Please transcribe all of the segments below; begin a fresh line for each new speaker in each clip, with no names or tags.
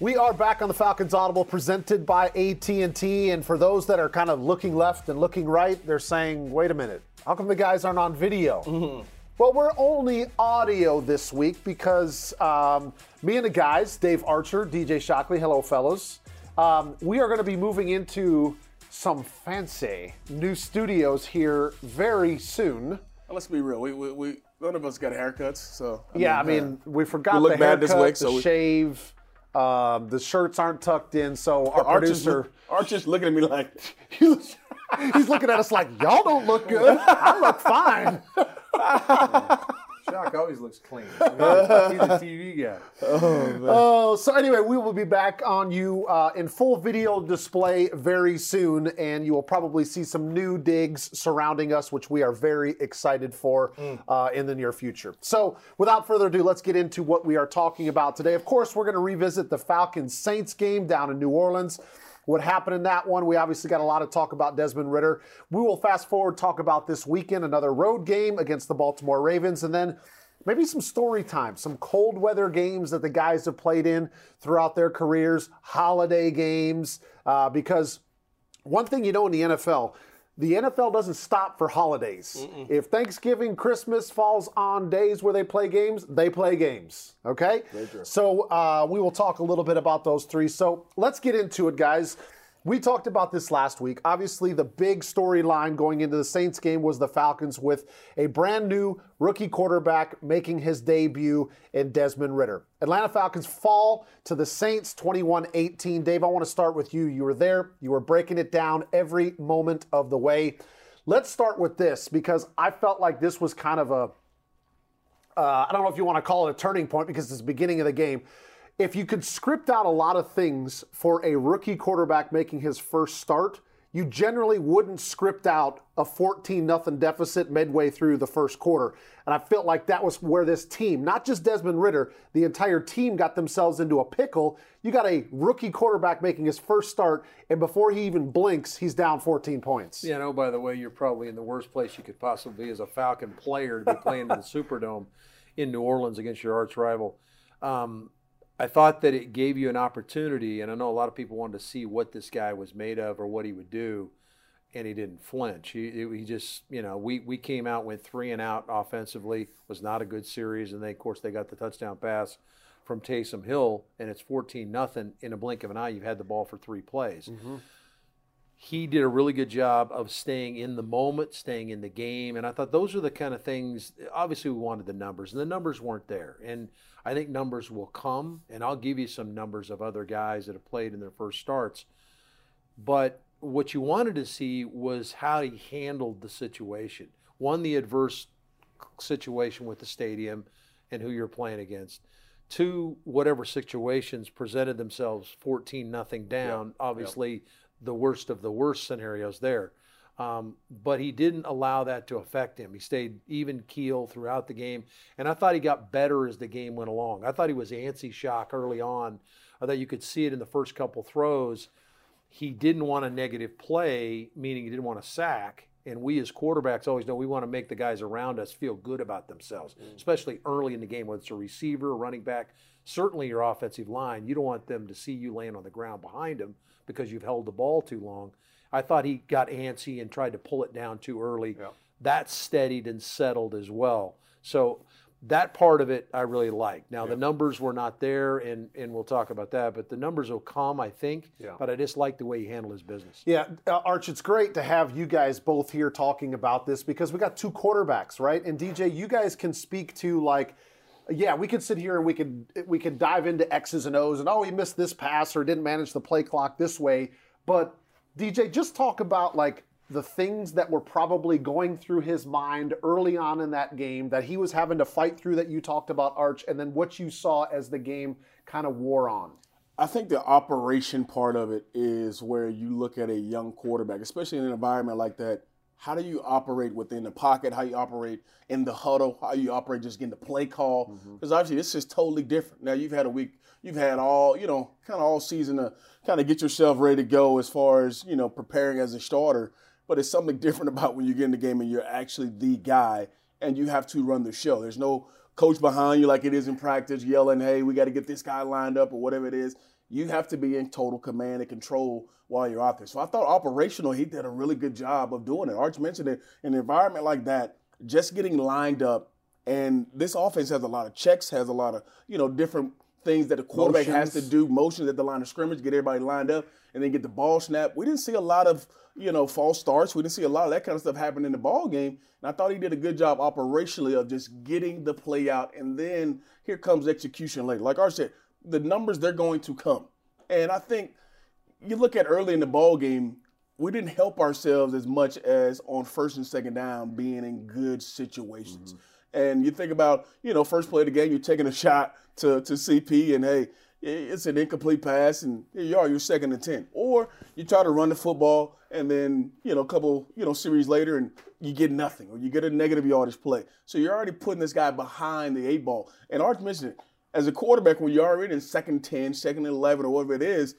We are back on the Falcons Audible presented by AT&T and for those that are kind of looking left and looking right, they're saying, "Wait a minute. How come the guys aren't on video?" Mm-hmm. Well, we're only audio this week because um, me and the guys, Dave Archer, DJ Shockley, hello fellows. Um, we are going to be moving into some fancy new studios here very soon.
Let's be real. We, we, we none of us got haircuts, so
I yeah. Mean, I mean, we forgot we look the haircut, bad this week, the so we... shave. Um, the shirts aren't tucked in, so our
Arch
producer.
Is, Arch is looking at me like
he's, he's looking at us like y'all don't look good. I look fine.
Shock always looks clean. He's a TV guy.
Oh, oh, so anyway, we will be back on you uh, in full video display very soon, and you will probably see some new digs surrounding us, which we are very excited for mm. uh, in the near future. So, without further ado, let's get into what we are talking about today. Of course, we're going to revisit the Falcons Saints game down in New Orleans what happened in that one. We obviously got a lot of talk about Desmond Ridder. We will fast forward, talk about this weekend, another road game against the Baltimore Ravens, and then maybe some story time, some cold weather games that the guys have played in throughout their careers, holiday games, uh, because one thing you know in the NFL, the NFL doesn't stop for holidays. Mm-mm. If Thanksgiving, Christmas falls on days where they play games, they play games. Okay? So uh, we will talk a little bit about those three. So let's get into it, guys. We talked about this last week. Obviously, the big storyline going into the Saints game was the Falcons with a brand new rookie quarterback making his debut in Desmond Ridder. Atlanta Falcons fall to the Saints 21 18. Dave, I want to start with you. You were there, you were breaking it down every moment of the way. Let's start with this because I felt like this was kind of a uh, I don't know if you want to call it a turning point because it's the beginning of the game if you could script out a lot of things for a rookie quarterback making his first start, you generally wouldn't script out a 14 nothing deficit midway through the first quarter. And I felt like that was where this team, not just Desmond Ridder, the entire team got themselves into a pickle. You got a rookie quarterback making his first start, and before he even blinks, he's down 14 points.
Yeah, no, by the way, you're probably in the worst place you could possibly be as a Falcon player to be playing in the Superdome in New Orleans against your arch rival. Um, I thought that it gave you an opportunity, and I know a lot of people wanted to see what this guy was made of or what he would do, and he didn't flinch. He, he just, you know, we, we came out, went three and out offensively, was not a good series, and then, of course, they got the touchdown pass from Taysom Hill, and it's 14 nothing. In a blink of an eye, you've had the ball for three plays. Mm-hmm. He did a really good job of staying in the moment, staying in the game, and I thought those are the kind of things. Obviously, we wanted the numbers, and the numbers weren't there, and – I think numbers will come, and I'll give you some numbers of other guys that have played in their first starts. But what you wanted to see was how he handled the situation. One, the adverse situation with the stadium and who you're playing against. Two, whatever situations presented themselves 14 nothing down. Yep. Obviously, yep. The worst of the worst scenarios there. Um, but he didn't allow that to affect him. He stayed even keel throughout the game, and I thought he got better as the game went along. I thought he was antsy shock early on. I thought you could see it in the first couple throws. He didn't want a negative play, meaning he didn't want a sack. And we as quarterbacks always know we want to make the guys around us feel good about themselves, mm. especially early in the game, whether it's a receiver, a running back, certainly your offensive line. You don't want them to see you laying on the ground behind them because you've held the ball too long. I thought he got antsy and tried to pull it down too early. Yeah. That steadied and settled as well. So that part of it I really like. Now yeah. the numbers were not there, and and we'll talk about that. But the numbers will come, I think. Yeah. But I just like the way he handled his business.
Yeah, uh, Arch, it's great to have you guys both here talking about this because we got two quarterbacks, right? And DJ, you guys can speak to like. Yeah, we could sit here and we could we could dive into X's and O's and oh he missed this pass or didn't manage the play clock this way, but DJ, just talk about like the things that were probably going through his mind early on in that game that he was having to fight through that you talked about, Arch, and then what you saw as the game kind of wore on.
I think the operation part of it is where you look at a young quarterback, especially in an environment like that. How do you operate within the pocket? How you operate in the huddle? How you operate just getting the play call? Because mm-hmm. obviously this is totally different. Now you've had a week, you've had all you know, kind of all season to kind of get yourself ready to go as far as you know preparing as a starter. But it's something different about when you get in the game and you're actually the guy and you have to run the show. There's no coach behind you like it is in practice yelling, "Hey, we got to get this guy lined up" or whatever it is. you have to be in total command and control while you're out there. So I thought operational, he did a really good job of doing it. Arch mentioned it in an environment like that, just getting lined up. And this offense has a lot of checks, has a lot of, you know, different things that the quarterback motions. has to do, motions at the line of scrimmage, get everybody lined up, and then get the ball snap. We didn't see a lot of, you know, false starts. We didn't see a lot of that kind of stuff happen in the ball game. And I thought he did a good job operationally of just getting the play out. And then here comes execution later. Like Arch said, the numbers they're going to come. And I think you look at early in the ball game, we didn't help ourselves as much as on first and second down being in good situations. Mm-hmm. And you think about, you know, first play of the game, you're taking a shot to, to CP, and hey, it's an incomplete pass, and here you are, you're second and 10. Or you try to run the football, and then, you know, a couple, you know, series later, and you get nothing, or you get a negative yardage play. So you're already putting this guy behind the eight ball. And Arch mentioned it, as a quarterback, when you're already in second 10, second 11, or whatever it is,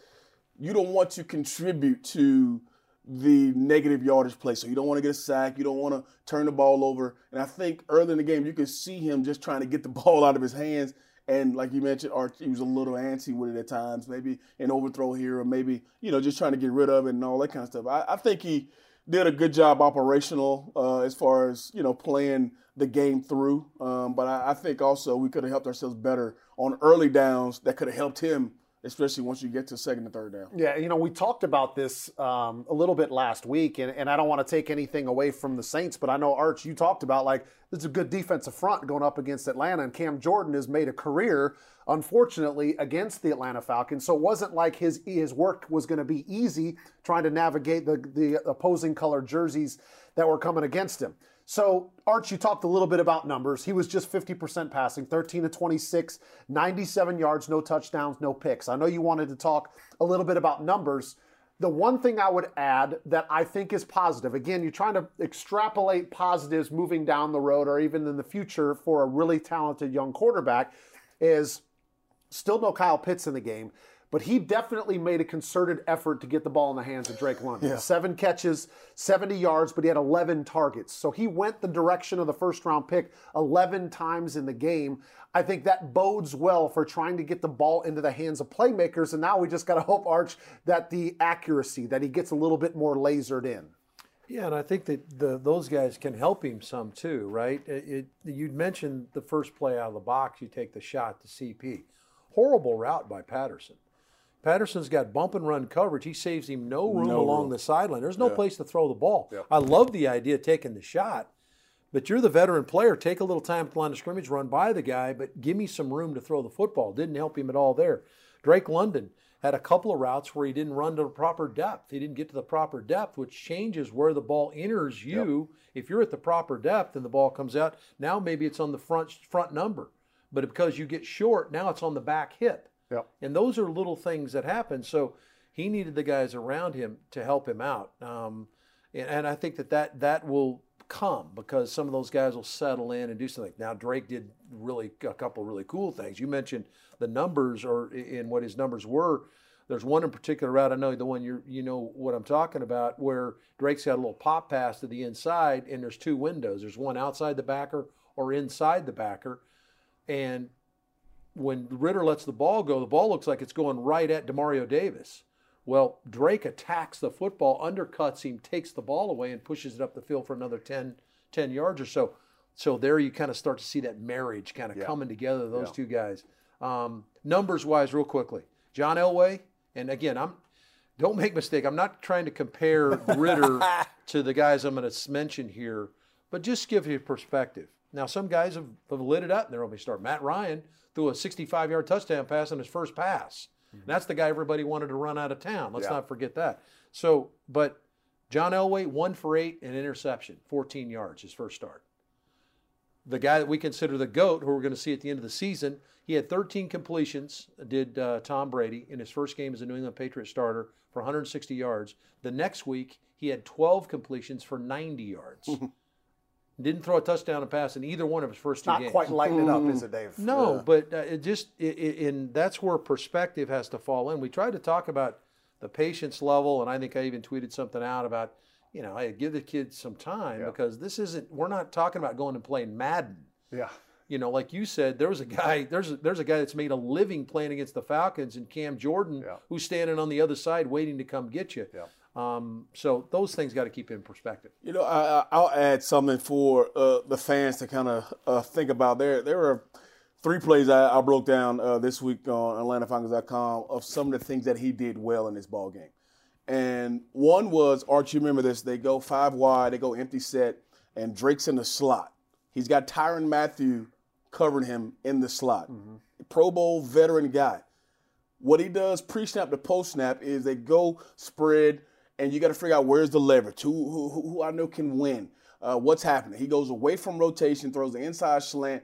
you don't want to contribute to the negative yardage play. So you don't want to get a sack. You don't want to turn the ball over. And I think early in the game, you can see him just trying to get the ball out of his hands. And like you mentioned, Art, he was a little antsy with it at times, maybe an overthrow here, or maybe, you know, just trying to get rid of it and all that kind of stuff. I, I think he did a good job operational uh, as far as, you know, playing the game through. Um, but I, I think also we could have helped ourselves better on early downs that could have helped him especially once you get to second and third down.
Yeah, you know, we talked about this um, a little bit last week, and, and I don't want to take anything away from the Saints, but I know, Arch, you talked about like this is a good defensive front going up against Atlanta, and Cam Jordan has made a career, unfortunately, against the Atlanta Falcons. So it wasn't like his his work was going to be easy trying to navigate the, the opposing color jerseys that were coming against him. So, Arch, you talked a little bit about numbers. He was just 50% passing, 13 to 26, 97 yards, no touchdowns, no picks. I know you wanted to talk a little bit about numbers. The one thing I would add that I think is positive, again, you're trying to extrapolate positives moving down the road or even in the future for a really talented young quarterback, is still no Kyle Pitts in the game but he definitely made a concerted effort to get the ball in the hands of Drake London. Yeah. Seven catches, 70 yards, but he had 11 targets. So he went the direction of the first round pick 11 times in the game. I think that bodes well for trying to get the ball into the hands of playmakers. And now we just got to hope, Arch, that the accuracy, that he gets a little bit more lasered in.
Yeah, and I think that the, those guys can help him some too, right? It, it, you'd mentioned the first play out of the box, you take the shot to CP. Horrible route by Patterson. Patterson's got bump and run coverage. He saves him no room no along room. the sideline. There's no yeah. place to throw the ball. Yeah. I love the idea of taking the shot, but you're the veteran player. Take a little time to line of scrimmage, run by the guy, but give me some room to throw the football. Didn't help him at all there. Drake London had a couple of routes where he didn't run to the proper depth. He didn't get to the proper depth, which changes where the ball enters you. Yep. If you're at the proper depth and the ball comes out, now maybe it's on the front front number. But because you get short, now it's on the back hip.
Yep.
And those are little things that happen. So he needed the guys around him to help him out. Um, and, and, I think that, that that will come because some of those guys will settle in and do something. Now Drake did really a couple really cool things. You mentioned the numbers or in what his numbers were. There's one in particular route I know the one you you know what I'm talking about where Drake's got a little pop pass to the inside and there's two windows. There's one outside the backer or inside the backer, and when Ridder lets the ball go, the ball looks like it's going right at Demario Davis. Well, Drake attacks the football, undercuts him, takes the ball away, and pushes it up the field for another 10, 10 yards or so. So there you kind of start to see that marriage kind of yeah. coming together, those yeah. two guys. Um, numbers wise, real quickly, John Elway, and again, I'm don't make mistake. I'm not trying to compare Ridder to the guys I'm going to mention here, but just give you perspective. Now, some guys have, have lit it up and they're going to start. Matt Ryan threw a 65 yard touchdown pass on his first pass. Mm-hmm. that's the guy everybody wanted to run out of town. Let's yeah. not forget that. So, but John Elway, one for eight, an interception, 14 yards, his first start. The guy that we consider the GOAT, who we're going to see at the end of the season, he had 13 completions, did uh, Tom Brady, in his first game as a New England Patriot starter for 160 yards. The next week, he had 12 completions for 90 yards. Didn't throw a touchdown and pass in either one of his first two
Not
games.
quite lighting it up, is it, Dave?
No, yeah. but uh, it just it, it, and that's where perspective has to fall in. We tried to talk about the patience level, and I think I even tweeted something out about you know, hey, give the kids some time yeah. because this isn't. We're not talking about going and playing Madden.
Yeah.
You know, like you said, there was a guy. There's a, there's a guy that's made a living playing against the Falcons, and Cam Jordan,
Yeah.
who's standing on the other side waiting to come get you.
Yeah.
Um, so those things got to keep in perspective.
You know, I, I- I'll add something for uh, the fans to kind of uh, think about. There, there were three plays I, I broke down uh, this week on AtlantaFalcons.com of some of the things that he did well in this ball game. And one was Archie. Remember this? They go five wide, they go empty set, and Drake's in the slot. He's got Tyrann Mathieu covering him in the slot. Pro Bowl veteran guy. What he does pre-snap to post-snap is they go spread, and you got to figure out where's the leverage, who who, who I know can win, uh, what's happening. He goes away from rotation, throws the inside slant.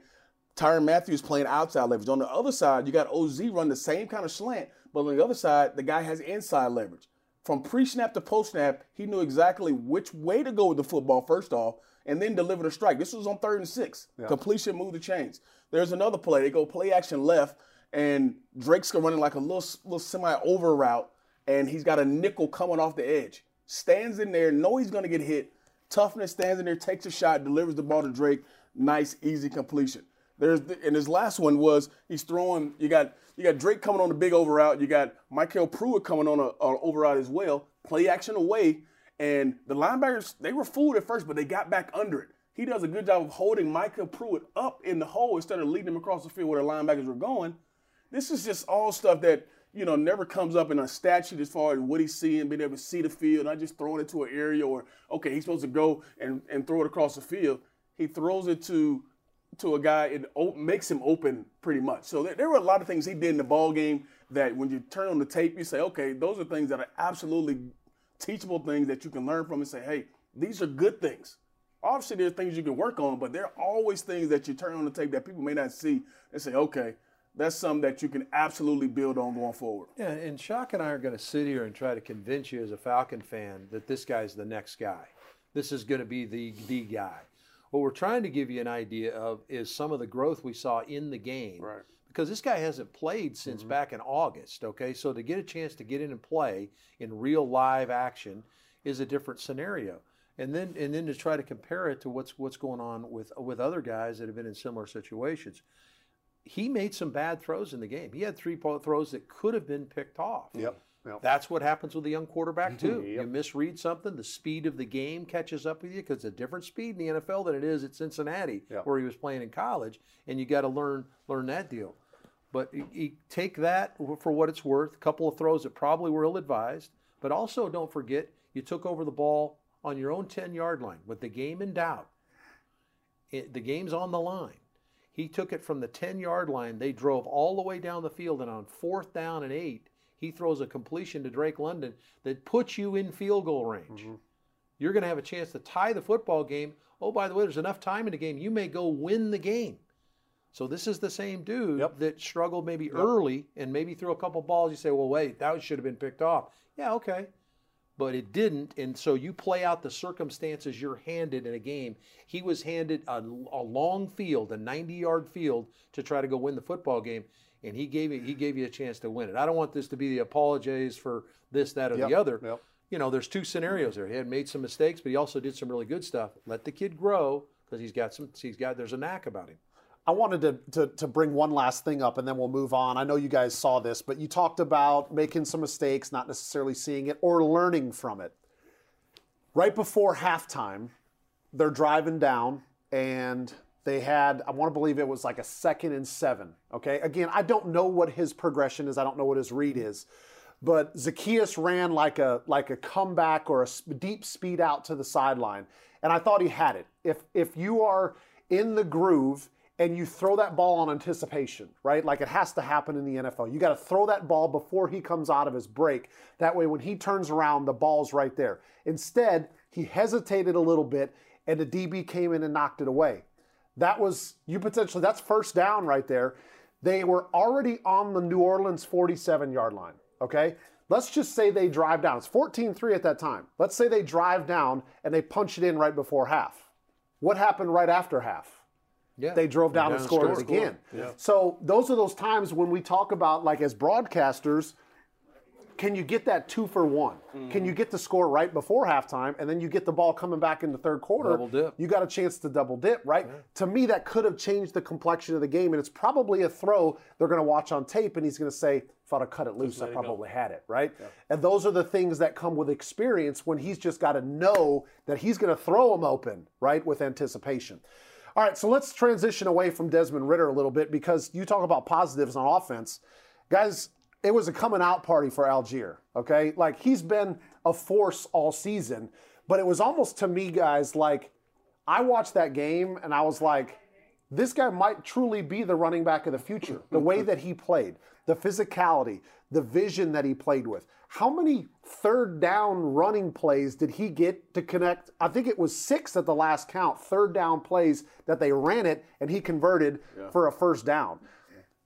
Tyrann Mathieu's playing outside leverage. On the other side, you got OZ run the same kind of slant, but on the other side, the guy has inside leverage. From pre-snap to post-snap, he knew exactly which way to go with the football first off, and then deliver the strike. This was on third and six. Completion, move the chains. There's another play. They go play action left, and Drake's going running like a little little semi over route, and he's got a nickel coming off the edge. Stands in there, know he's gonna get hit. Toughness stands in there, takes a shot, delivers the ball to Drake. Nice, easy completion. There's the, and his last one was he's throwing. You got you got Drake coming on the big over route. You got MyCole Pruitt coming on a, a over route as well. Play action away, and the linebackers they were fooled at first, but they got back under it. He does a good job of holding MyCole Pruitt up in the hole instead of leading him across the field where the linebackers were going. This is just all stuff that you know never comes up in a stat sheet as far as what he's seeing, being able to see the field, not just throwing it to an area or okay, he's supposed to go and, and throw it across the field. He throws it to to a guy and o- makes him open pretty much. So there, there were a lot of things he did in the ball game that when you turn on the tape, you say, okay, those are things that are absolutely teachable things that you can learn from and say, hey, these are good things. Obviously, there's things you can work on, but there are always things that you turn on the tape that people may not see and say, okay, that's something that you can absolutely build on going forward.
Yeah, and Shock and I are going to sit here and try to convince you as a Falcon fan that this guy's the next guy. This is going to be the the guy. What we're trying to give you an idea of is some of the growth we saw in the game.
Right.
Because this guy hasn't played since mm-hmm. back in August, okay? So to get a chance to get in and play in real live action is a different scenario. And then and then to try to compare it to what's what's going on with with other guys that have been in similar situations he made some bad throws in the game. He had three throws that could have been picked off.
Yep. Yep.
That's what happens with a young quarterback mm-hmm. too.
Yep.
You misread something, the speed of the game catches up with you because it's a different speed in the NFL than it is at Cincinnati,
Yep.
where he was playing in college, and you got to learn learn that deal. But you, you take that for what it's worth. A couple of throws that probably were ill advised, but also don't forget you took over the ball on your own ten yard line with the game in doubt. It, the game's on the line. He took it from the 10 yard line. They drove all the way down the field, and on fourth down and eight, he throws a completion to Drake London that puts you in field goal range. Mm-hmm. You're going to have a chance to tie the football game. Oh, by the way, there's enough time in the game. You may go win the game. So this is the same dude
Yep.
that struggled maybe early and maybe threw a couple balls. You say, well, wait, that should have been picked off. Yeah, okay but it didn't. And so you play out the circumstances you're handed in a game. He was handed a, a long field, a 90 yard field to try to go win the football game. And he gave you, he gave you a chance to win it. I don't want this to be the apologies for this, that, or
Yep,
the other.
yep.
You know, there's two scenarios there. He had made some mistakes, but he also did some really good stuff. Let the kid grow because he's got some. He's got. There's a knack about him.
I wanted to, to, to bring one last thing up and then we'll move on. I know you guys saw this, but you talked about making some mistakes, not necessarily seeing it or learning from it. Right before halftime, they're driving down and they had, I want to believe it was like a second and seven. Okay. Again, I don't know what his progression is, I don't know what his read is. But Zaccheaus ran like a like a comeback or a deep speed out to the sideline, and I thought he had it. If if you are in the groove and you throw that ball on anticipation, right? Like it has to happen in the NFL. You got to throw that ball before he comes out of his break. That way, when he turns around, the ball's right there. Instead, he hesitated a little bit, and the DB came in and knocked it away. That was you potentially. That's first down right there. They were already on the New Orleans 47 yard line. Okay. Let's just say they drive down. It's 14 3 at that time. Let's say they drive down and they punch it in right before half. What happened right after half?
Yeah,
They drove down, and scored
scored.
again. So those are those times when we talk about, like as broadcasters, can you get that two for one? Can you mm-hmm. get the score right before halftime, and then you get the ball coming back in the third quarter?
Double dip.
You got a chance to double dip, right? To me, that could have changed the complexion of the game, and it's probably a throw they're going to watch on tape, and he's going to say, "If I'd have cut it loose, I probably had it." Right? And those are the things that come with experience when he's just got to know that he's going to throw them open, right, with anticipation. All right, so let's transition away from Desmond Ridder a little bit because you talk about positives on offense. Guys, it was a coming out party for Allgeier, okay? Like he's been a force all season, but it was almost to me, guys, like I watched that game and I was like, this guy might truly be the running back of the future. The way that he played, the physicality, the vision that he played with. How many third down running plays did he get to connect? I think it was six at the last count, third down plays that they ran it and he converted for a first down.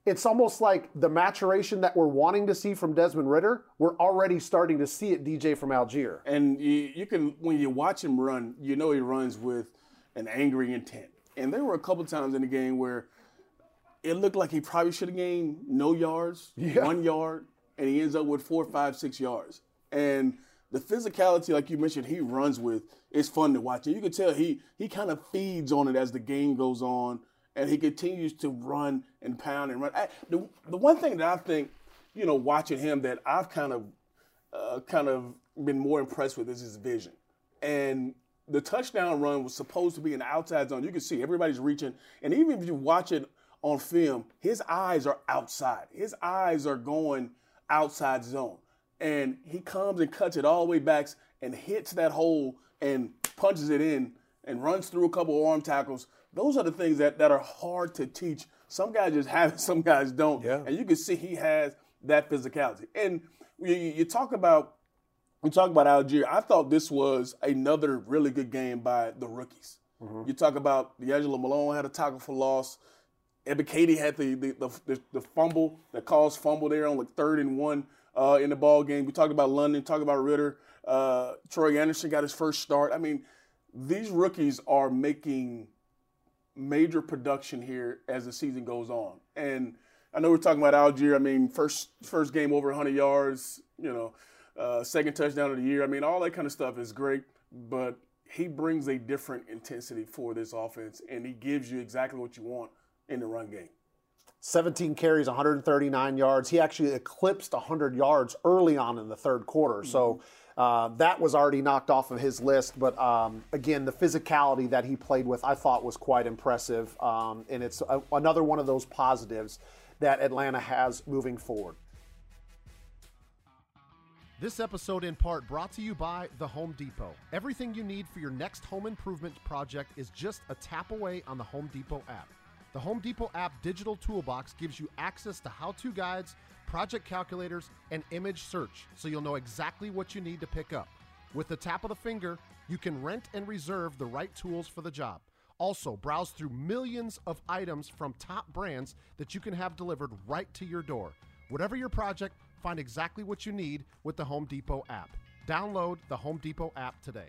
It's almost like the maturation that we're wanting to see from Desmond Ridder, we're already starting to see it, DJ, from Allgeier.
And you, you can, when you watch him run, you know he runs with an angry intent. And there were a couple times in the game where it looked like he probably should have gained no yards, one yard, and he ends up with four, five, six yards. And the physicality, like you mentioned, he runs with is fun to watch. And you can tell he he kind of feeds on it as the game goes on, and he continues to run and pound and run. I, the the one thing that I think, you know, watching him that I've kind of uh, kind of been more impressed with is his vision. And the touchdown run was supposed to be in the outside zone. You can see everybody's reaching, and even if you watch it on film, his eyes are outside. His eyes are going outside zone, and he comes and cuts it all the way back and hits that hole and punches it in and runs through a couple of arm tackles. Those are the things that, that are hard to teach. Some guys just have it, some guys don't.
Yeah.
And you can see he has that physicality. And you, you talk about we talk about Allgeier. I thought this was another really good game by the rookies. You talk about D'Angelo Malone had a tackle for loss. Ebiketie had the the, the the the fumble that caused fumble there on like third and one uh, in the ball game. We talked about London, talked about Ridder. Uh, Troy Anderson got his first start. I mean, these rookies are making major production here as the season goes on. And I know we're talking about Allgeier. I mean, first first game over 100 yards. You know, uh, second touchdown of the year. I mean, all that kind of stuff is great, but he brings a different intensity for this offense, and he gives you exactly what you want in the run game.
17 carries, 139 yards. He actually eclipsed 100 yards early on in the third quarter. So uh, that was already knocked off of his list. But um, again, the physicality that he played with, I thought was quite impressive. Um, and it's a, another one of those positives that Atlanta has moving forward.
This episode, in part, brought to you by The Home Depot. Everything you need for your next home improvement project is just a tap away on the Home Depot app. The Home Depot app digital toolbox gives you access to how to guides, project calculators, and image search so you'll know exactly what you need to pick up. With the tap of the finger, you can rent and reserve the right tools for the job. Also, browse through millions of items from top brands that you can have delivered right to your door. Whatever your project, find exactly what you need with the Home Depot app. Download the Home Depot app today.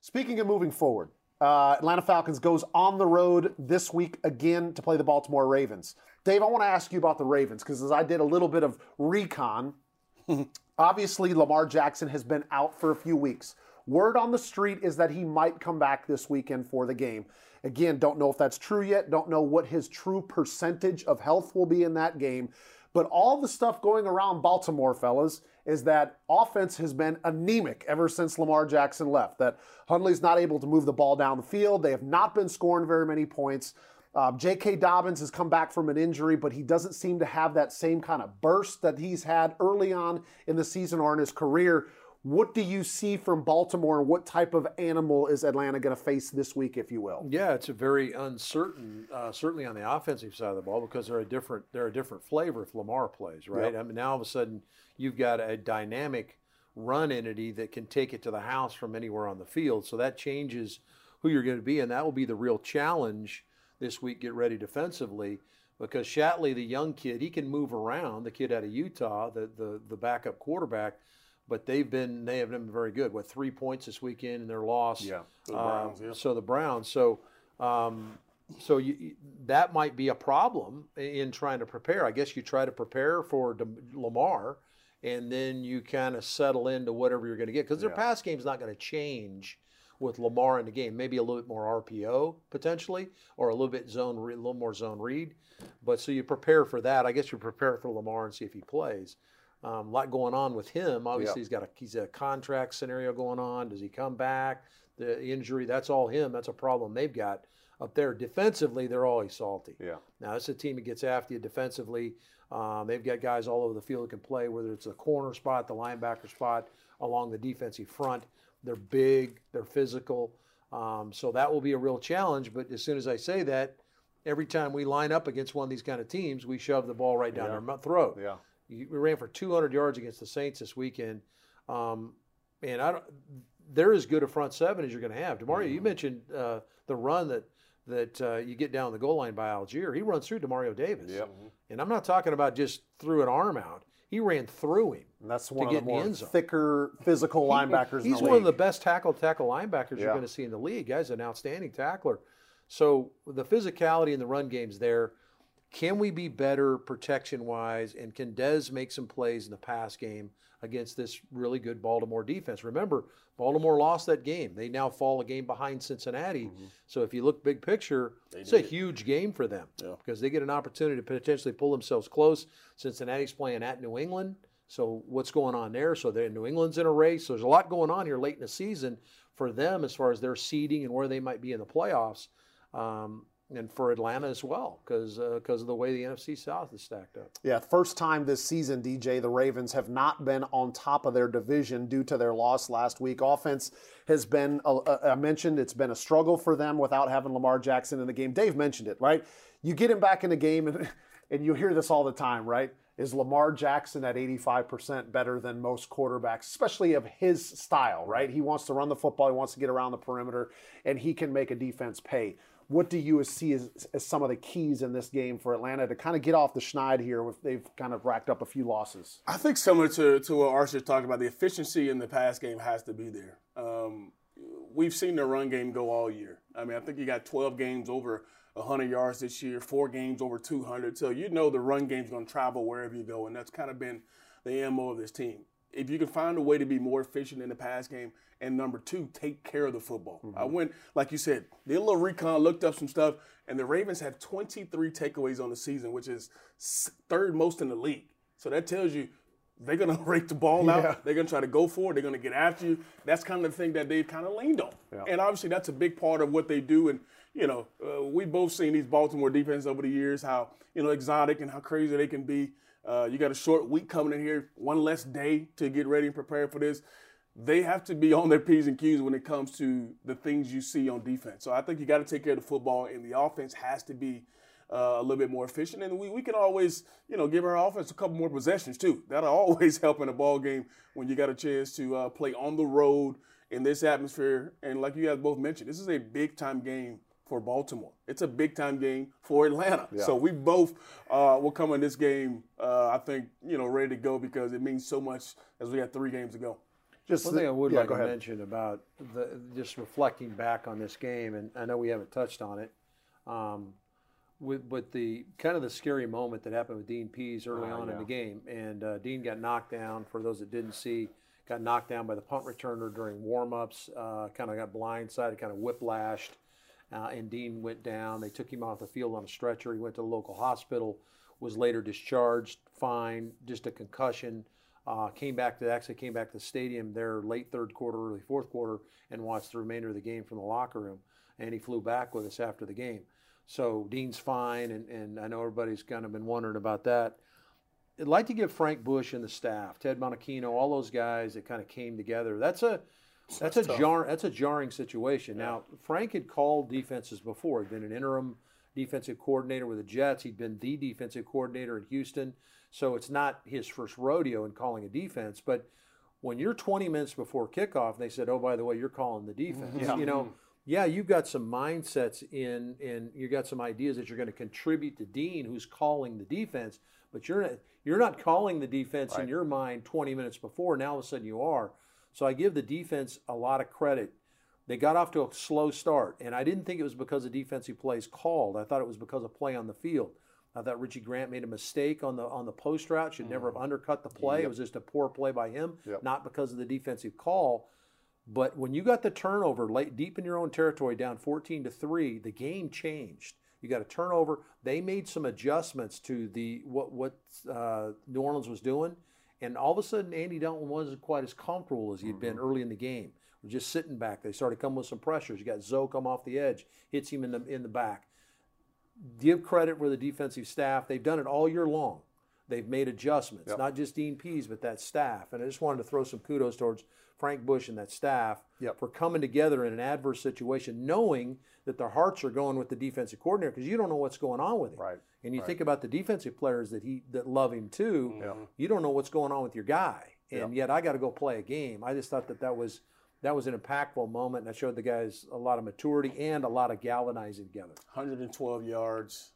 Speaking of moving forward, uh, Atlanta Falcons goes on the road this week again to play the Baltimore Ravens. Dave, I want to ask you about the Ravens because as I did a little bit of recon, obviously Lamar Jackson has been out for a few weeks. Word on the street is that he might come back this weekend for the game. Again, don't know if that's true yet. Don't know what his true percentage of health will be in that game. But all the stuff going around Baltimore, fellas, is that offense has been anemic ever since Lamar Jackson left. That Huntley's not able to move the ball down the field. They have not been scoring very many points. Um, J.K. Dobbins has come back from an injury, but he doesn't seem to have that same kind of burst that he's had early on in the season or in his career. What do you see from Baltimore, and what type of animal is Atlanta going to face this week, if you will?
Yeah, it's a very uncertain, uh, certainly on the offensive side of the ball, because they're a different they're a different flavor if Lamar plays, right? I mean, now all of a sudden you've got a dynamic run entity that can take it to the house from anywhere on the field, so that changes who you're going to be, and that will be the real challenge this week. Get ready defensively. Because Shatley, the young kid, he can move around. The kid out of Utah, the the, the backup quarterback, but they've been they have been very good. What three points this weekend in their loss?
Yeah, the Browns, yeah.
So the Browns. So um, so you, that might be a problem in trying to prepare. I guess you try to prepare for De- Lamar and then you kind of settle into whatever you're going to get because their
Yeah.
pass game's not going to change with Lamar in the game. Maybe a little bit more RPO potentially, or a little bit zone, re- a little more zone read. But so you prepare for that. I guess you prepare for Lamar and see if he plays. Um, a lot going on with him. Obviously,
Yeah.
he's got a he's a contract scenario going on. Does he come back? The injury. That's all him. That's a problem they've got up there. Defensively, they're always salty.
Yeah.
Now, it's a team that gets after you defensively. Um, they've got guys all over the field that can play, whether it's the corner spot, the linebacker spot, along the defensive front. They're big, they're physical. Um, so that will be a real challenge. But as soon as I say that, every time we line up against one of these kind of teams, we shove the ball right down
Yeah.
their throat.
Yeah.
We ran for 200 yards against the Saints this weekend, um, and I don't. They're as good a front seven as you're going to have. Demario,
Mm-hmm.
you mentioned uh, the run that that uh, you get down the goal line by Allgeier. He runs through Demario Davis,
Yep.
and I'm not talking about just threw an arm out. He ran through him.
And that's one of the
the
more
end
thicker physical
He-
linebackers
He's
in the
one of the best tackle tackle linebackers
Yeah.
you're going to see in the league. Guy's an outstanding tackler. So the physicality in the run game's there. Can we be better protection wise? And can Dez make some plays in the pass game against this really good Baltimore defense? Remember, Baltimore lost that game. They now fall a game behind Cincinnati.
Mm-hmm.
So if you look big picture, it's a huge game for them
Yeah.
because they get an opportunity to potentially pull themselves close. Cincinnati's playing at New England. So what's going on there? So they're New England's in a race. So there's a lot going on here late in the season for them as far as their seeding and where they might be in the playoffs, um, and for Atlanta as well because because of the way the NFC South is stacked up.
Yeah, first time this season, DJ, the Ravens have not been on top of their division due to their loss last week. Offense has been, uh, uh, I mentioned, it's been a struggle for them without having Lamar Jackson in the game. Dave mentioned it, right? You get him back in the game, and, and you hear this all the time, right? Is Lamar Jackson at 85% better than most quarterbacks, especially of his style, right? He wants to run the football, he wants to get around the perimeter, and he can make a defense pay. What do you see as, as some of the keys in this game for Atlanta to kind of get off the schneid here? If they've kind of racked up a few losses.
I think similar to, to what Archer talked about, the efficiency in the pass game has to be there. Um, we've seen the run game go all year. I mean, I think you got 12 games over 100 yards this year, four games over 200. So you know the run game's going to travel wherever you go, and that's kind of been the MO of this team. If you can find a way to be more efficient in the pass game, and number two, take care of the football. I went, like you said, did a little recon, looked up some stuff, and the Ravens have 23 takeaways on the season, which is third most in the league. So that tells you they're going to rake the ball
Yeah.
out. They're going to try to go for it. They're going to get after you. That's kind of the thing that they've kind of leaned on. And obviously, that's a big part of what they do. And, you know, uh, we both seen these Baltimore defenses over the years, how, you know, exotic and how crazy they can be. Uh, you got a short week coming in here, one less day to get ready and prepare for this. They have to be on their P's and Q's when it comes to the things you see on defense. So I think you got to take care of the football, and the offense has to be uh, a little bit more efficient. And we, we can always, you know, give our offense a couple more possessions too. That'll always help in a ball game when you got a chance to uh, play on the road in this atmosphere. And like you guys both mentioned, this is a big time game for Baltimore. It's a big time game for Atlanta. So we both uh, will come in this game, uh, I think, you know, ready to go because it means so much as we got three games to go.
Just
One thing I would
yeah,
like to
ahead.
mention about the, just reflecting back on this game, and I know we haven't touched on it, um, with, with the kind of the scary moment that happened with Dean Pease early
Ah,
on in the game, and uh, Dean got knocked down. For those that didn't see, got knocked down by the punt returner during warmups. Uh, kind of got blindsided, kind of whiplashed, uh, and Dean went down. They took him off the field on a stretcher. He went to the local hospital, was later discharged, fine, just a concussion. Uh, came back to actually came back to the stadium there late third quarter, early fourth quarter, and watched the remainder of the game from the locker room. And he flew back with us after the game. So Dean's fine, and, and I know everybody's kind of been wondering about that. I'd like to give Frank Bush and the staff, Ted Monachino, all those guys that kind of came together. That's a that's a jar that's a jarring situation. Now Frank had called defenses before. He'd been an interim defensive coordinator with the Jets. He'd been the defensive coordinator in Houston. So it's not his first rodeo in calling a defense. But when you're 20 minutes before kickoff, and they said, "Oh, by the way, you're calling the defense." You know, yeah, you've got some mindsets in, and you've got some ideas that you're going to contribute to Dean, who's calling the defense. But you're not, you're not calling the defense in your mind 20 minutes before. Now all of a sudden you are. So I give the defense a lot of credit. They got off to a slow start, and I didn't think it was because of defensive plays called. I thought it was because of play on the field. I thought Richie Grant made a mistake on the on the post route. Should never have undercut the play. It was just a poor play by him,
Yep.
not because of the defensive call. But when you got the turnover late deep in your own territory, down 14 to three, the game changed. You got a turnover. They made some adjustments to the what what uh, New Orleans was doing, and all of a sudden Andy Dalton wasn't quite as comfortable as he'd been mm-hmm. early in the game. Was just sitting back. They started coming with some pressures. You got Zoe come off the edge, hits him in the in the back. Give credit for the defensive staff. They've done it all year long. They've made adjustments,
Yep.
not just Dean Pease, but that staff. And I just wanted to throw some kudos towards Frank Bush and that staff
Yep.
for coming together in an adverse situation, knowing that their hearts are going with the defensive coordinator because you don't know what's going on with him.
Right,
And you
right.
think about the defensive players that he that love him too.
Yeah.
You don't know what's going on with your guy, and yet I got to go play a game. I just thought that that was that was an impactful moment, and I showed the guys a lot of maturity and a lot of galvanizing together.
112 yards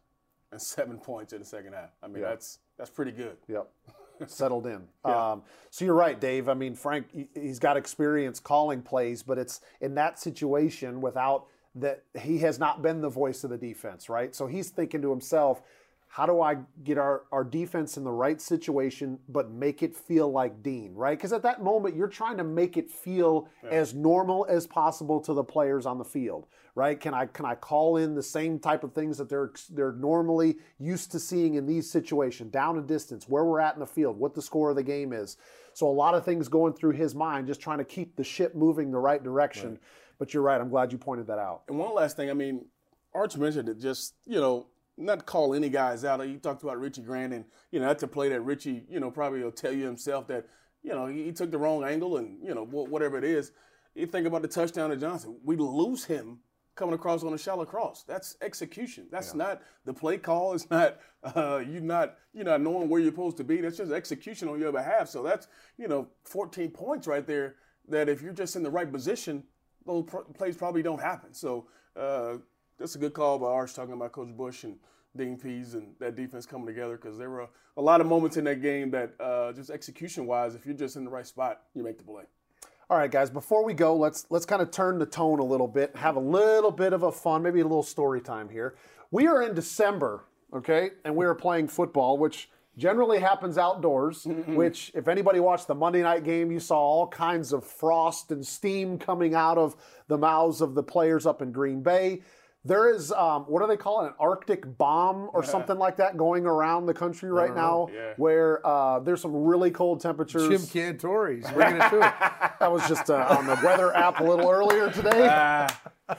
and seven points in the second half. I mean,
Yeah.
that's that's pretty good.
Yep. Settled in. Um, so you're right, Dave. I mean, Frank, he's got experience calling plays, but it's in that situation without that he has not been the voice of the defense, right? So he's thinking to himself, how do I get our, our defense in the right situation, but make it feel like Dean, right? Because at that moment, you're trying to make it feel as normal as possible to the players on the field, right? Can I can I call in the same type of things that they're they're normally used to seeing in these situations, down and distance, where we're at in the field, what the score of the game is. So a lot of things going through his mind, just trying to keep the ship moving the right direction. But you're right. I'm glad you pointed that out.
And one last thing, I mean, Arch mentioned it. Just you know, not call any guys out. You talked about Richie Grant, and you know that's a play that Richie, you know, probably will tell you himself that you know he, he took the wrong angle, and you know whatever it is. You think about the touchdown to Johnson. We lose him coming across on a shallow cross. That's execution. That's not the play call. It's not uh, you not you not knowing where you're supposed to be. That's just execution on your behalf. So that's you know 14 points right there. That if you're just in the right position, those plays probably don't happen. So uh, that's a good call by Arch talking about Coach Bush and Dean Pease and that defense coming together because there were a, a lot of moments in that game that uh, just execution wise, if you're just in the right spot, you make the play.
All right, guys. Before we go, let's let's kind of turn the tone a little bit, have a little bit of a fun, maybe a little story time here. We are in December, okay, and we are playing football, which generally happens outdoors. Which, if anybody watched the Monday night game, you saw all kinds of frost and steam coming out of the mouths of the players up in Green Bay. There is um, what do they call it? An Arctic bomb or something like that going around the country right now,
yeah.
where uh, there's some really cold temperatures.
Jim Cantore, he's bringing it to it.
That was just uh, on the weather app a little earlier today.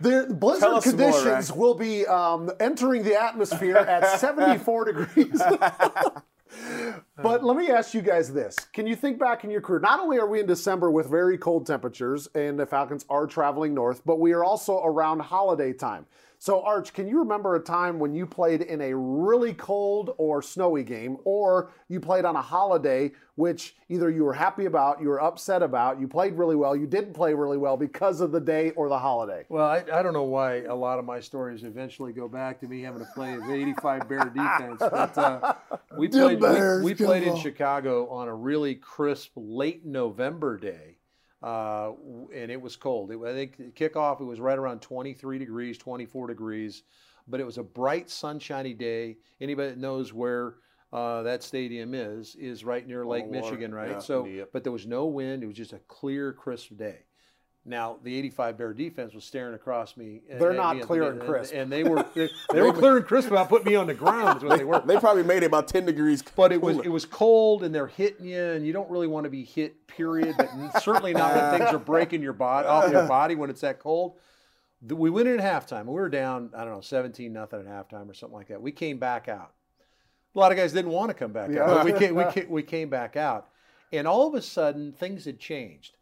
The blizzard
some more,
conditions will be um, entering the atmosphere at 74 degrees. but let me ask you guys this. Can you think back in your career? Not only are we in December with very cold temperatures and the Falcons are traveling north, but we are also around holiday time. So, Arch, can you remember a time when you played in a really cold or snowy game, or you played on a holiday which either you were happy about, you were upset about, you played really well, you didn't play really well because of the day or the holiday?
Well, I, I don't know why a lot of my stories eventually go back to me having to play the 85 Bear defense. But uh, we played,
Bears,
we, we played in. Chicago on a really crisp late November day. Uh, and it was cold. It, I think kickoff, it was right around 23 degrees, 24 degrees, but it was a bright, sunshiny day. Anybody that knows where uh, that stadium is, is right near Lake Michigan, right?
yeah.
So,
Yep.
but there was no wind. It was just a clear, crisp day. Now the '85 Bear defense was staring across me.
They're
at
not
me,
clear and
and,
crisp.
and they were they, they were clear and crisp about putting me on the ground. Is what they were.
They probably made it about 10 degrees.
But it was it was cold, and they're hitting you, and you don't really want to be hit. Period. But certainly not when things are breaking your body off your body when it's that cold. We went in at halftime. We were down, I don't know, 17 nothing at halftime or something like that. We came back out. A lot of guys didn't want to come back
Yeah.
out. But we came, we came, we came back out, and all of a sudden things had changed.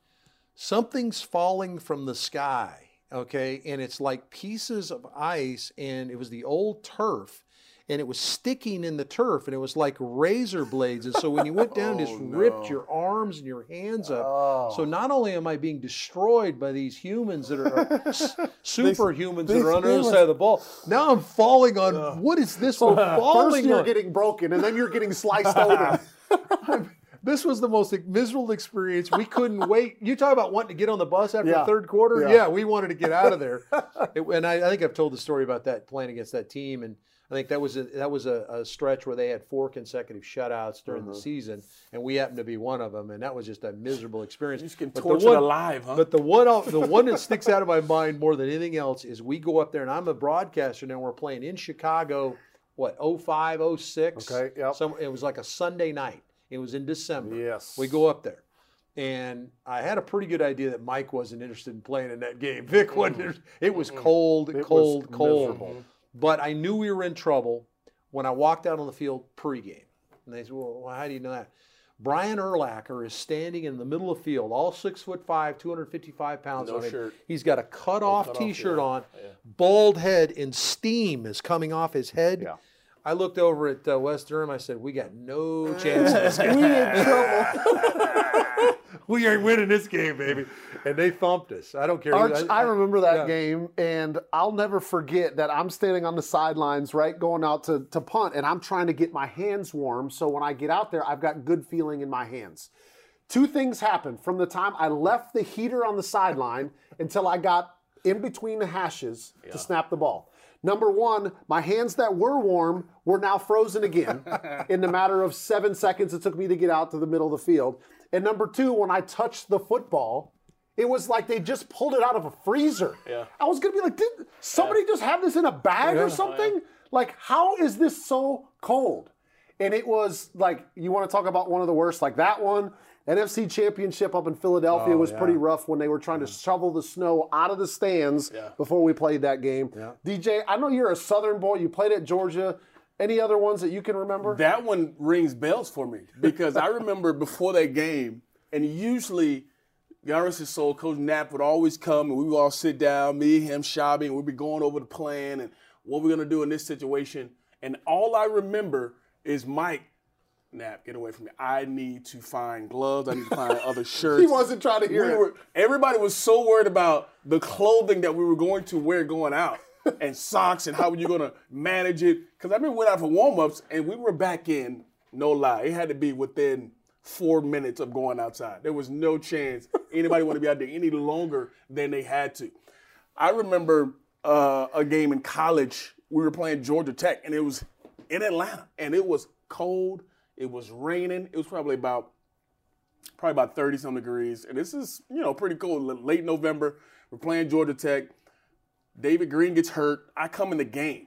Something's falling from the sky, okay, and it's like pieces of ice, and it was the old turf. And it was sticking in the turf, and it was like razor blades. And so when you went down, it just
Oh, no.
ripped your arms and your hands up.
Oh.
So not only am I being destroyed by these humans that are superhumans that are on the other side of the ball, now I'm falling on what is this? I'm
First
falling
you're
on.
getting broken, and then you're getting sliced open.
This was the most miserable experience. We couldn't wait. You talk about wanting to get on the bus after
Yeah.
the third quarter.
Yeah.
Yeah. we wanted to get out of there. It- and I, I think I've told the story about that playing against that team. And I think that was a, that was a, a stretch where they had four consecutive shutouts during
Mm-hmm.
the season, and we happened to be one of them, and that was just a miserable experience.
You just
the
tortured
one-
alive, huh?
But the one the one that sticks out of my mind more than anything else is we go up there, and I'm a broadcaster now. We're playing in Chicago, what 05, 06?
Okay, yep.
Some, it was like a Sunday night. It was in December.
Yes.
We go up there. And I had a pretty good idea that Mike wasn't interested in playing in that game. Vic wasn't. Mm-hmm. It was mm-hmm. cold,
It was
cold, cold.
miserable.
But I knew we were in trouble when I walked out on the field pregame. And they said, "Well, how do you know that?" Brian Urlacher is standing in the middle of the field, all six foot five, 255 pounds
No
on him.
shirt.
He's got a cut off T-shirt
yeah,
on, bald head, and steam is coming off his head.
Yeah.
I looked over at uh, Wes Durham. I said, "We got no chance in this game.
We in trouble.
we ain't winning this game, baby." And they thumped us. I don't care.
Arch, I remember that
yeah.
game, and I'll never forget that I'm standing on the sidelines, right, going out to, to punt, and I'm trying to get my hands warm. So when I get out there, I've got good feeling in my hands. Two things happened from the time I left the heater on the sideline until I got in between the hashes to snap the ball. Number one, my hands that were warm were now frozen again in the matter of seven seconds it took me to get out to the middle of the field. And number two, when I touched the football, it was like they just pulled it out of a freezer.
Yeah.
I was gonna be like, did somebody just have this in a bag or something? Like, how is this so cold? And it was like, you want to talk about one of the worst, like that one. NFC Championship up in Philadelphia
Oh,
was
yeah.
pretty rough when they were trying to shovel the snow out of the stands
Yeah.
before we played that game. DJ, I know you're a Southern boy. You played at Georgia. Any other ones that you can remember?
That one rings bells for me because I remember before that game, and usually, God rest his soul, Coach Knapp would always come and we would all sit down, me, him, Shabby, and we'd be going over the plan and what we're gonna do in this situation. And all I remember is Mike Knapp, get away from me. I need to find gloves. I need to find other shirts.
He wasn't trying to hear
We
it.
were- everybody was so worried about the clothing that we were going to wear going out and socks and how were you going to manage it. Because I remember we went out for warm ups and we were back in, no lie. It had to be within four minutes of going outside. There was no chance anybody wanted to be out there any longer than they had to. I remember uh, a game in college. We were playing Georgia Tech and it was in Atlanta and it was cold. It was raining. It was probably about probably about 30 some degrees. And this is, you know, pretty cool. L- Late November, we're playing Georgia Tech. David Greene gets hurt. I come in the game.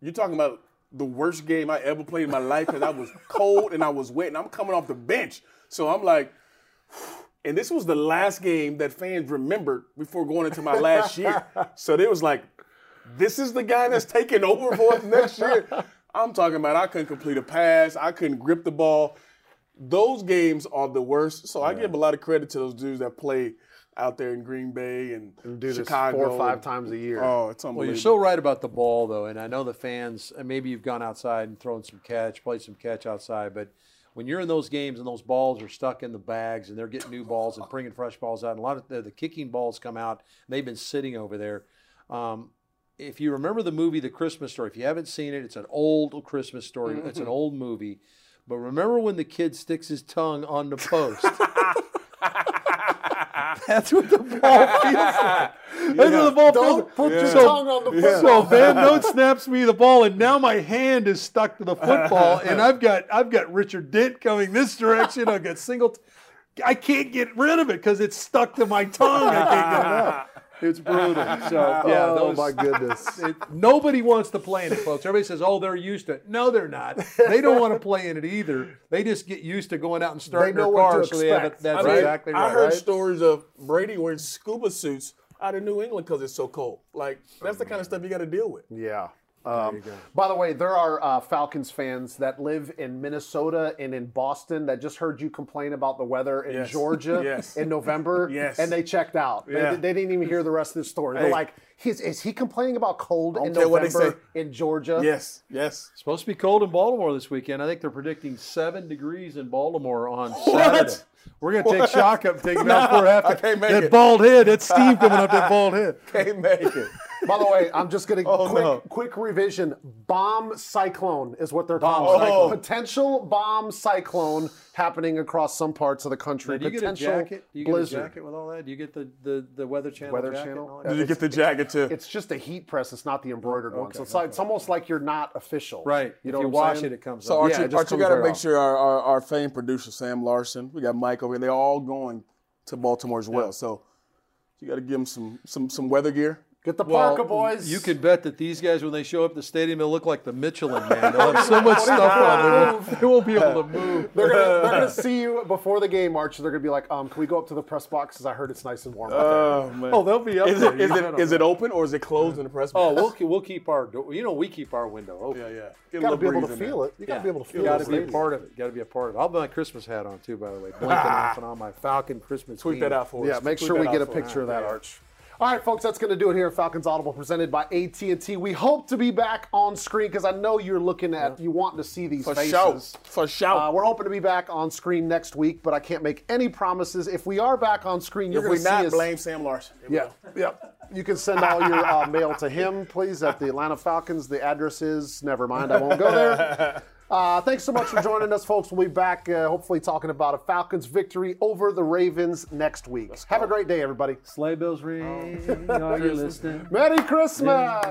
You're talking about the worst game I ever played in my life because I was cold and I was wet and I'm coming off the bench. So I'm like, and this was the last game that fans remembered before going into my last year. So they was like, this is the guy that's taking over for us next year. I'm talking about I couldn't complete a pass, I couldn't grip the ball. Those games are the worst. So I give a lot of credit to those dudes that play out there in Green Bay and,
Do this
Chicago.
four or five
and-
times a year.
Oh, it's unbelievable.
Well,
unbelievable.
you're so right about the ball, though, and I know the fans. And maybe you've gone outside and thrown some catch, played some catch outside, but when you're in those games and those balls are stuck in the bags and they're getting new balls and bringing fresh balls out, and a lot of the, the kicking balls come out, and they've been sitting over there. Um, if you remember the movie The Christmas Story, if you haven't seen it, it's an old Christmas story. Mm-hmm. It's an old movie. But remember when the kid sticks his tongue on the post? That's what the ball feels like. That's what the ball
Don't
like.
put your
So-
tongue on the football.
So Van Note snaps me the ball, and now my hand is stuck to the football, and I've got I've got Richard Dent coming this direction. I've got single. I can't get rid of it because it's stuck to my tongue. I can't get it out. It's brutal. So oh yeah,
oh
those,
my goodness.
it, nobody wants to play in it, folks. Everybody says, "Oh, they're used to it." No, they're not. They don't want to play in it either. They just get used to going out and starting
know
their
what
car, so they have it. That's
I mean,
exactly right.
I heard
right?
stories of Brady wearing scuba suits out of New England because it's so cold. Like that's the kind of stuff you got to deal with.
Yeah. Um, by the way, there are uh, Falcons fans that live in Minnesota and in Boston that just heard you complain about the weather in
Yes.
Georgia
Yes.
in November,
Yes.
and they checked out. They-
Yeah.
They, didn't even hear the rest of the story. They're like, He's, "Is he complaining about cold in
care what they
November in Georgia?"
Yes, yes.
Supposed to be cold in Baltimore this weekend. I think they're predicting seven degrees in Baltimore on Saturday. We're gonna take shock up, take him out for half.
I can't make
that
it.
bald head, that steam coming up that bald head.
Can't make it.
By the way, I'm just gonna
Oh,
quick
no.
quick revision. Bomb cyclone is what they're
Bomb
calling it.
cyclone.
Potential bomb cyclone happening across some parts of the country.
Do you get a jacket? Do you get a jacket with all that? Do you get the, the, the Weather Channel
Weather
jacket
Channel?
and all.
Did you get the jacket too?
It's just a heat press. It's not the embroidered oh, one. So
okay,
it's like it's almost like you're not official.
Right.
You know
if you
what I'm
wash
saying?
it, it comes
So
up.
Archie,
Yeah, it
Archie got to
right
make
off.
sure our, our, our famed producer Sam Larson, we got Mike over here. They're all going to Baltimore as well. So you got to give them some some some weather gear.
Get the
Well,
parka, boys.
You can bet that these guys, when they show up at the stadium, they'll look like the Michelin man. They'll have so much stuff on, them. they won't be able to move.
They're gonna, see you before the game, Archie. They're gonna be like, um, "Can we go up to the press box? Because I heard it's nice and warm." out there."
Oh man.
Oh, they'll be up
is
there.
it is
You
it
bet
is
on
it open or is it closed in the press
Oh,
box?
we'll we'll keep our door. You know, we keep our window open.
yeah yeah.
You
a
gotta be able to feel it. You gotta be able to feel it.
got to be a part of it. Got to be a part of it. I'll have my Christmas hat on too, by the way. Blinking off and on my Falcon Christmas.
Tweet that out for us.
Yeah, make sure we get a picture of that, Arch. All right, folks, that's going to do it here at Falcons Audible, presented by AT&T. We hope to be back on screen because I know you're looking at, you want to see these
For
faces.
sure. For sure.
Uh, we're hoping to be back on screen next week, but I can't make any promises. If we are back on screen, you're going to see
not,
us.
blame Sam Larson.
Yeah, yeah. You can send all your uh, mail to him, please, at the Atlanta Falcons. The address is, never mind, I won't go there. Uh, thanks so much for joining us, folks. We'll be back, uh, hopefully, talking about a Falcons victory over the Ravens next week. Have a great day, everybody.
Sleigh bells ring. Are you listening?
Merry Christmas!